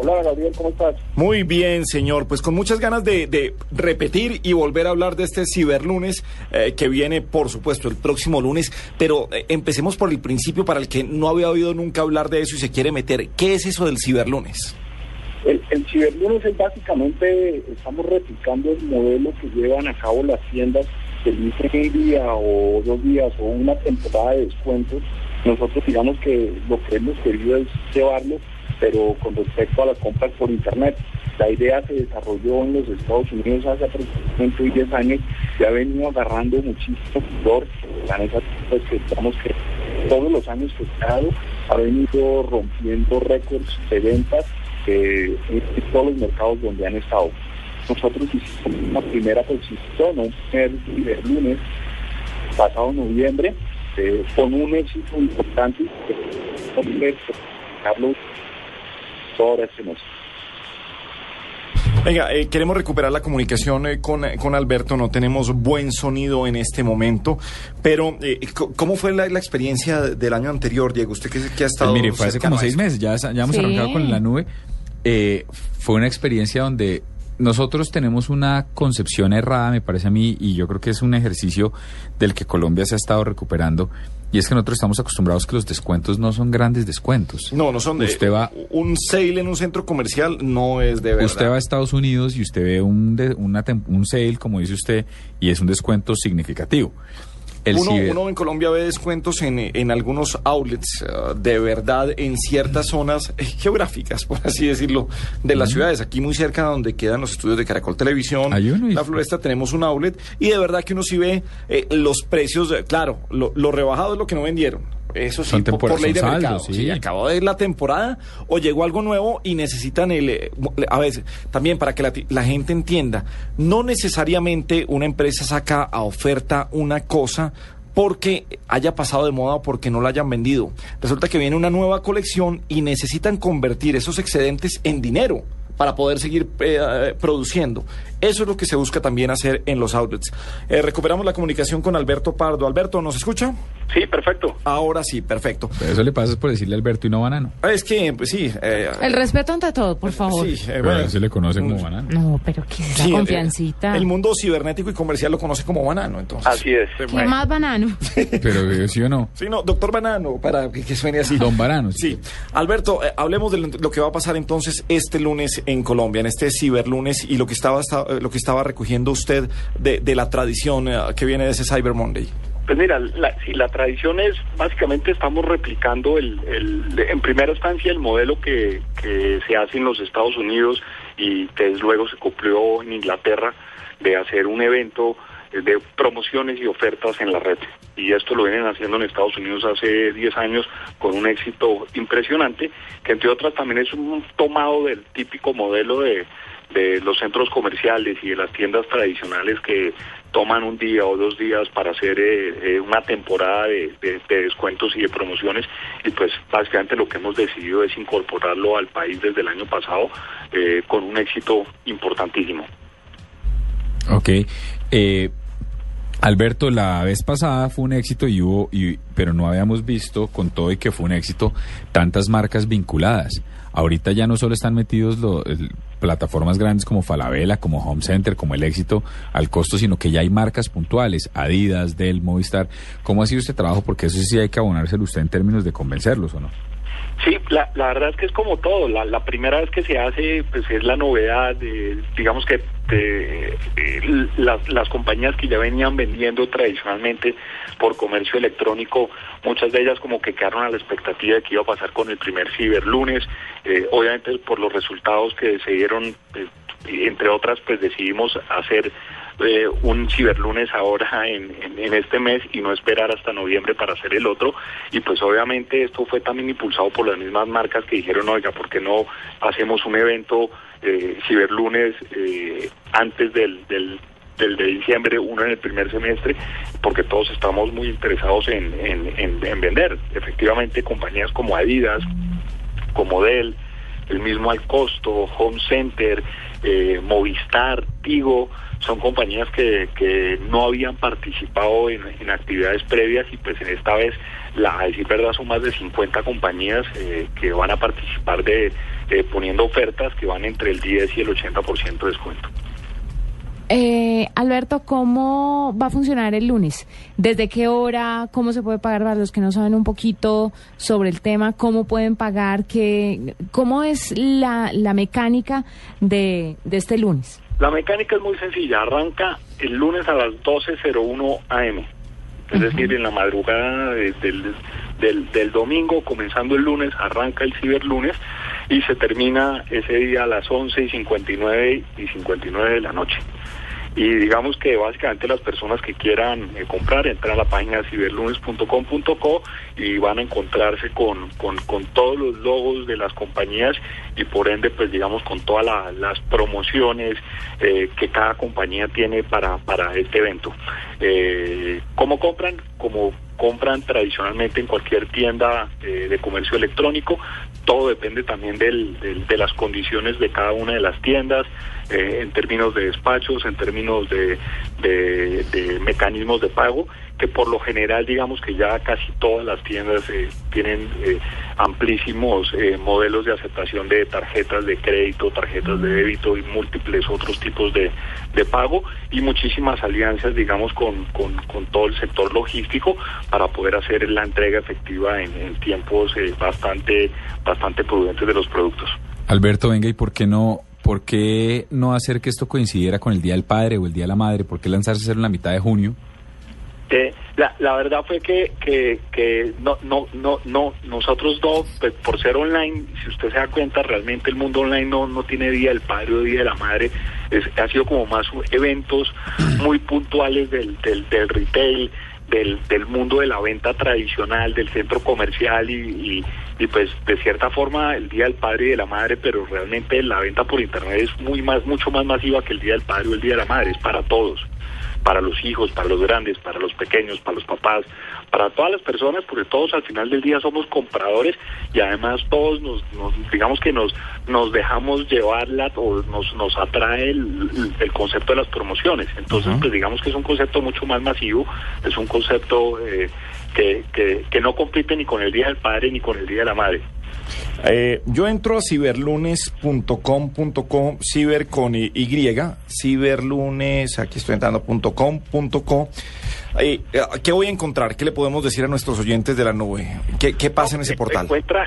Hola Gabriel, ¿cómo estás? Muy bien, señor. Pues con muchas ganas de, de repetir y volver a hablar de este ciberlunes eh, que viene, por supuesto, el próximo lunes. Pero eh, empecemos por el principio para el que no había oído nunca hablar de eso y se quiere meter. ¿Qué es eso del ciberlunes? El, el ciberlunes es básicamente, estamos replicando el modelo que llevan a cabo las tiendas que dicen un día o dos días o una temporada de descuentos. Nosotros digamos que lo que hemos querido es llevarlo, pero con respecto a las compras por internet. La idea se desarrolló en los Estados Unidos hace aproximadamente 10 años y ha venido agarrando muchísimo valor. La neta, pues que digamos que todos los años que ha ha venido rompiendo récords de ventas eh, en todos los mercados donde han estado. Nosotros hicimos una primera posición, un primer ciberlunes pasado noviembre, eh, con un éxito importante. Carlos, este. Venga, eh, queremos recuperar la comunicación eh, con, con Alberto. No tenemos buen sonido en este momento. Pero, eh, ¿cómo fue la, la experiencia del año anterior, Diego? Usted que, que ha estado. Pues mire, fue hace como seis meses, ya, ya hemos Sí. arrancado con la nube. Eh, fue una experiencia donde nosotros tenemos una concepción errada, me parece a mí, y yo creo que es un ejercicio del que Colombia se ha estado recuperando, y es que nosotros estamos acostumbrados que los descuentos no son grandes descuentos. No, no son de. Usted va, Un sale en un centro comercial no es de verdad. usted va a Estados Unidos y usted ve un, de- una un sale, como dice usted, y es un descuento significativo. El uno, uno en Colombia ve descuentos en, en algunos outlets, uh, de verdad, en ciertas zonas geográficas, por así decirlo, de las ciudades. Aquí muy cerca donde quedan los estudios de Caracol Televisión, y- la Floresta, tenemos un outlet y de verdad que uno sí ve eh, los precios, claro, lo, lo rebajado es lo que no vendieron. Eso sí, Son por, ley de mercado. Sí, sí. acabó de ir la temporada o llegó algo nuevo y necesitan el... eh, A veces, también para que la, gente entienda, no necesariamente una empresa saca a oferta una cosa porque haya pasado de moda o porque no la hayan vendido. Resulta que viene una nueva colección y necesitan convertir esos excedentes en dinero para poder seguir eh, produciendo. Eso es lo que se busca también hacer en los outlets. Eh, recuperamos la comunicación con Alberto Pardo. Alberto, ¿nos escucha? Sí, perfecto. Ahora sí, perfecto. Eso le pasa por decirle Alberto y no banano. Es que, pues sí. eh, El respeto ante todo, por favor. sí, eh, Pero bueno, se le conoce como mm, banano. No, pero ¿qué es esa sí, confiancita? El, mundo cibernético y comercial lo conoce como banano, entonces. Así es. Eh, ¿Qué bueno. más banano? Pero eh, sí o no. Sí, no, doctor Banano, para que, que suene así. Don Banano, Sí. Alberto, eh, hablemos de lo, que va a pasar entonces este lunes en Colombia, en este ciberlunes, y lo que estaba, esta- eh, lo que estaba recogiendo usted de, de la tradición eh, que viene de ese Cyber Monday. Pues mira, la, si la tradición es, básicamente estamos replicando el, el- en primera instancia el modelo que, se hace en los Estados Unidos y que luego se cumplió en Inglaterra de hacer un evento eh, de promociones y ofertas en la red. Y esto lo vienen haciendo en Estados Unidos hace 10 años con un éxito impresionante, que entre otras también es un tomado del típico modelo de, de los centros comerciales y de las tiendas tradicionales que toman un día o dos días para hacer eh, eh, una temporada de, de- de descuentos y de promociones y pues básicamente lo que hemos decidido es incorporarlo al país desde el año pasado eh, con un éxito importantísimo. Ok. Eh, Alberto, la vez pasada fue un éxito y hubo, y, pero no habíamos visto, con todo y que fue un éxito, tantas marcas vinculadas. Ahorita ya no solo están metidos lo- plataformas grandes como Falabella, como Home Center, como El Éxito al costo, sino que ya hay marcas puntuales, Adidas, Dell, Movistar. ¿Cómo ha sido este trabajo? Porque eso sí hay que abonárselo usted en términos de convencerlos, ¿o no? Sí, la, la verdad es que es como todo. La, la primera vez que se hace, pues es la novedad. digamos que de, eh, las, las compañías que ya venían vendiendo tradicionalmente por comercio electrónico, muchas de ellas como que quedaron a la expectativa de que iba a pasar con el primer ciberlunes. Eh, obviamente por los resultados que se dieron, y entre otras, pues decidimos hacer eh, un ciberlunes ahora en, en, en, este mes y no esperar hasta noviembre para hacer el otro. Y pues obviamente esto fue también impulsado por las mismas marcas que dijeron, oiga, ¿por qué no hacemos un evento eh, ciberlunes eh, antes del, del, de diciembre, uno en el primer semestre, porque todos estamos muy interesados en, en, en, en vender. Efectivamente, compañías como Adidas, como Dell, el mismo Alcosto, Home Center, eh, Movistar, Tigo, son compañías que, que no habían participado en, en, actividades previas y pues en esta vez, la, a decir verdad, son más de 50 compañías eh, que van a participar de poniendo ofertas que van entre el 10 y el 80% de descuento. Eh, Alberto, ¿cómo va a funcionar el lunes? ¿Desde qué hora? ¿Cómo se puede pagar para los que no saben un poquito sobre el tema? ¿Cómo pueden pagar? ¿Qué, ¿Cómo es la, la mecánica de, de este lunes? La mecánica es muy sencilla. Arranca el lunes a las 12.01 am. Es decir, en la madrugada de, del, del, del, domingo, comenzando el lunes, arranca el ciberlunes y se termina ese día a las 11 y 59 y 59 de la noche. Y digamos que básicamente las personas que quieran eh, comprar entran a la página ciberlunes.com.co y van a encontrarse con, con, todos los logos de las compañías y por ende pues digamos con todas la, las promociones eh, que cada compañía tiene para, para este evento. Eh, ¿Cómo compran? Como compran tradicionalmente en cualquier tienda eh, de comercio electrónico. Todo depende también del, de las condiciones de cada una de las tiendas, eh, en términos de despachos, en términos de, mecanismos de pago, que por lo general digamos que ya casi todas las tiendas eh, tienen amplísimos modelos de aceptación de tarjetas de crédito, tarjetas de débito y múltiples otros tipos de, de pago y muchísimas alianzas digamos con, con, con todo el sector logístico para poder hacer la entrega efectiva en, en tiempos eh, bastante, bastante prudentes de los productos. Alberto, venga, ¿y por qué no, por qué no hacer que esto coincidiera con el Día del Padre o el Día de la Madre? ¿Por qué lanzarse a hacer en la mitad de junio? Eh, la, la verdad fue que, que, que no, no, no, no, nosotros no, pues, por ser online, si usted se da cuenta, realmente el mundo online no, no tiene Día del Padre o Día de la Madre, es, ha sido como más eventos muy puntuales del, del, del retail, del, del mundo de la venta tradicional, del centro comercial y, y, y, pues de cierta forma el Día del Padre y de la Madre, pero realmente la venta por Internet es muy más, mucho más masiva que el Día del Padre o el Día de la Madre, es para todos, para los hijos, para los grandes, para los pequeños, para los papás, para todas las personas, porque todos al final del día somos compradores y además todos nos, nos digamos que nos nos dejamos llevarla o nos nos atrae el, el concepto de las promociones. Entonces, uh -huh. pues digamos que es un concepto mucho más masivo, es un concepto eh, que, que, que no compite ni con el Día del Padre ni con el Día de la Madre. Eh, yo entro a ciberlunes.com.co, ciber con Y, ciberlunes, aquí estoy entrando, .com.co. Eh, ¿Qué voy a encontrar? ¿Qué le podemos decir a nuestros oyentes de la nube? ¿Qué, qué pasa no, en ese portal? Encuentra,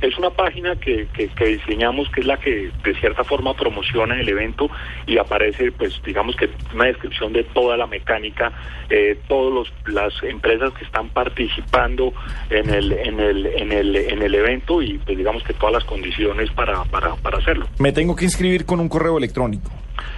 es una página que, que, que, diseñamos que es la que de cierta forma promociona el evento y aparece, pues digamos que una descripción de toda la mecánica, eh, todas las empresas que están participando en el, en el, en el, en el evento y pues digamos que todas las condiciones para, para, para hacerlo. ¿Me tengo que inscribir con un correo electrónico?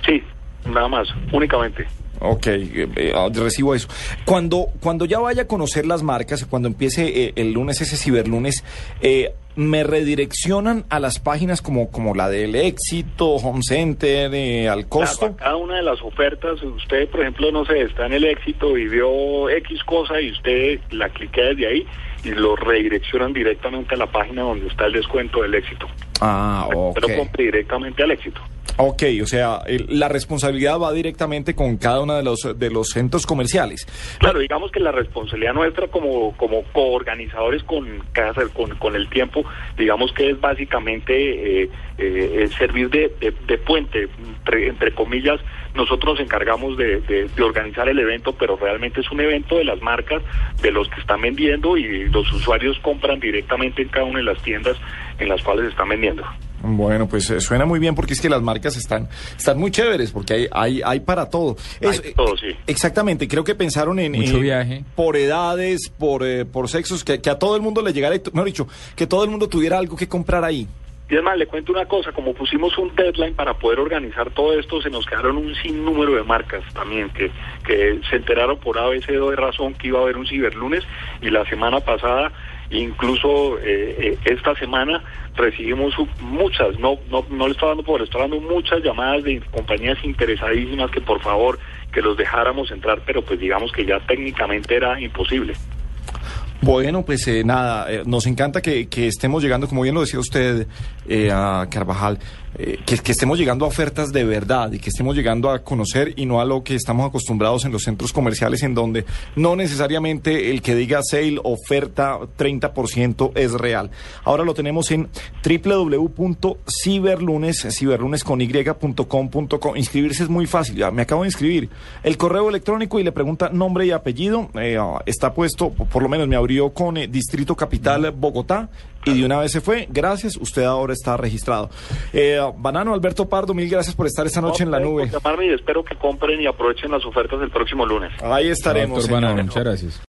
Sí, nada más, únicamente. Ok, eh, eh, recibo eso. Cuando, cuando ya vaya a conocer las marcas, cuando empiece eh, el lunes, ese ciberlunes, eh, me redireccionan a las páginas como, como la del éxito, Home Center, eh, al costo. Claro, cada una de las ofertas, usted, por ejemplo, no sé, está en el éxito y vio X cosa y usted la cliquea desde ahí y lo redireccionan directamente a la página donde está el descuento del éxito. Ah, ok. Pero compre directamente al éxito. Ok, o sea, el, la responsabilidad va directamente con cada uno de los de los centros comerciales. Claro, digamos que la responsabilidad nuestra como como coorganizadores con, con con el tiempo, digamos que es básicamente eh, eh, servir de, de, puente, entre, comillas. Nosotros nos encargamos de, de organizar el evento, pero realmente es un evento de las marcas, de los que están vendiendo y los usuarios compran directamente en cada una de las tiendas en las cuales están vendiendo. Bueno, pues eh, suena muy bien porque es que las marcas están, están muy chéveres porque hay, hay, hay para todo. Hay es, todo, sí. Exactamente, creo que pensaron en, Mucho eh, viaje. por edades, por, eh, por sexos, que, que, a todo el mundo le llegara, mejor dicho, que todo el mundo tuviera algo que comprar ahí. Y además le cuento una cosa, como pusimos un deadline para poder organizar todo esto, se nos quedaron un sinnúmero de marcas también que, que se enteraron por ABC de razón que iba a haber un ciberlunes y la semana pasada, incluso eh, eh, esta semana, recibimos muchas, no, no, no le estoy dando por, estoy dando muchas llamadas de compañías interesadísimas que por favor que los dejáramos entrar, pero pues digamos que ya técnicamente era imposible. Bueno, pues eh, nada, eh, nos encanta que, estemos llegando, como bien lo decía usted, eh, a Carvajal, eh, que, estemos llegando a ofertas de verdad y que estemos llegando a conocer y no a lo que estamos acostumbrados en los centros comerciales en donde no necesariamente el que diga sale, oferta 30% es real. Ahora lo tenemos en www.ciberlunes, ciberlunes con y.com.co. Inscribirse es muy fácil, ya me acabo de inscribir. El correo electrónico y le pregunta nombre y apellido, eh, está puesto, po- por lo menos me abrió con eh, Distrito Capital Bogotá y de una vez se fue. Gracias, usted ahora está registrado. Eh, Banano Alberto Pardo, mil gracias por estar esta noche en la No, nube. por llamarme y espero que compren y aprovechen las ofertas el próximo lunes. Ahí estaremos. Doctor Banano, muchas gracias.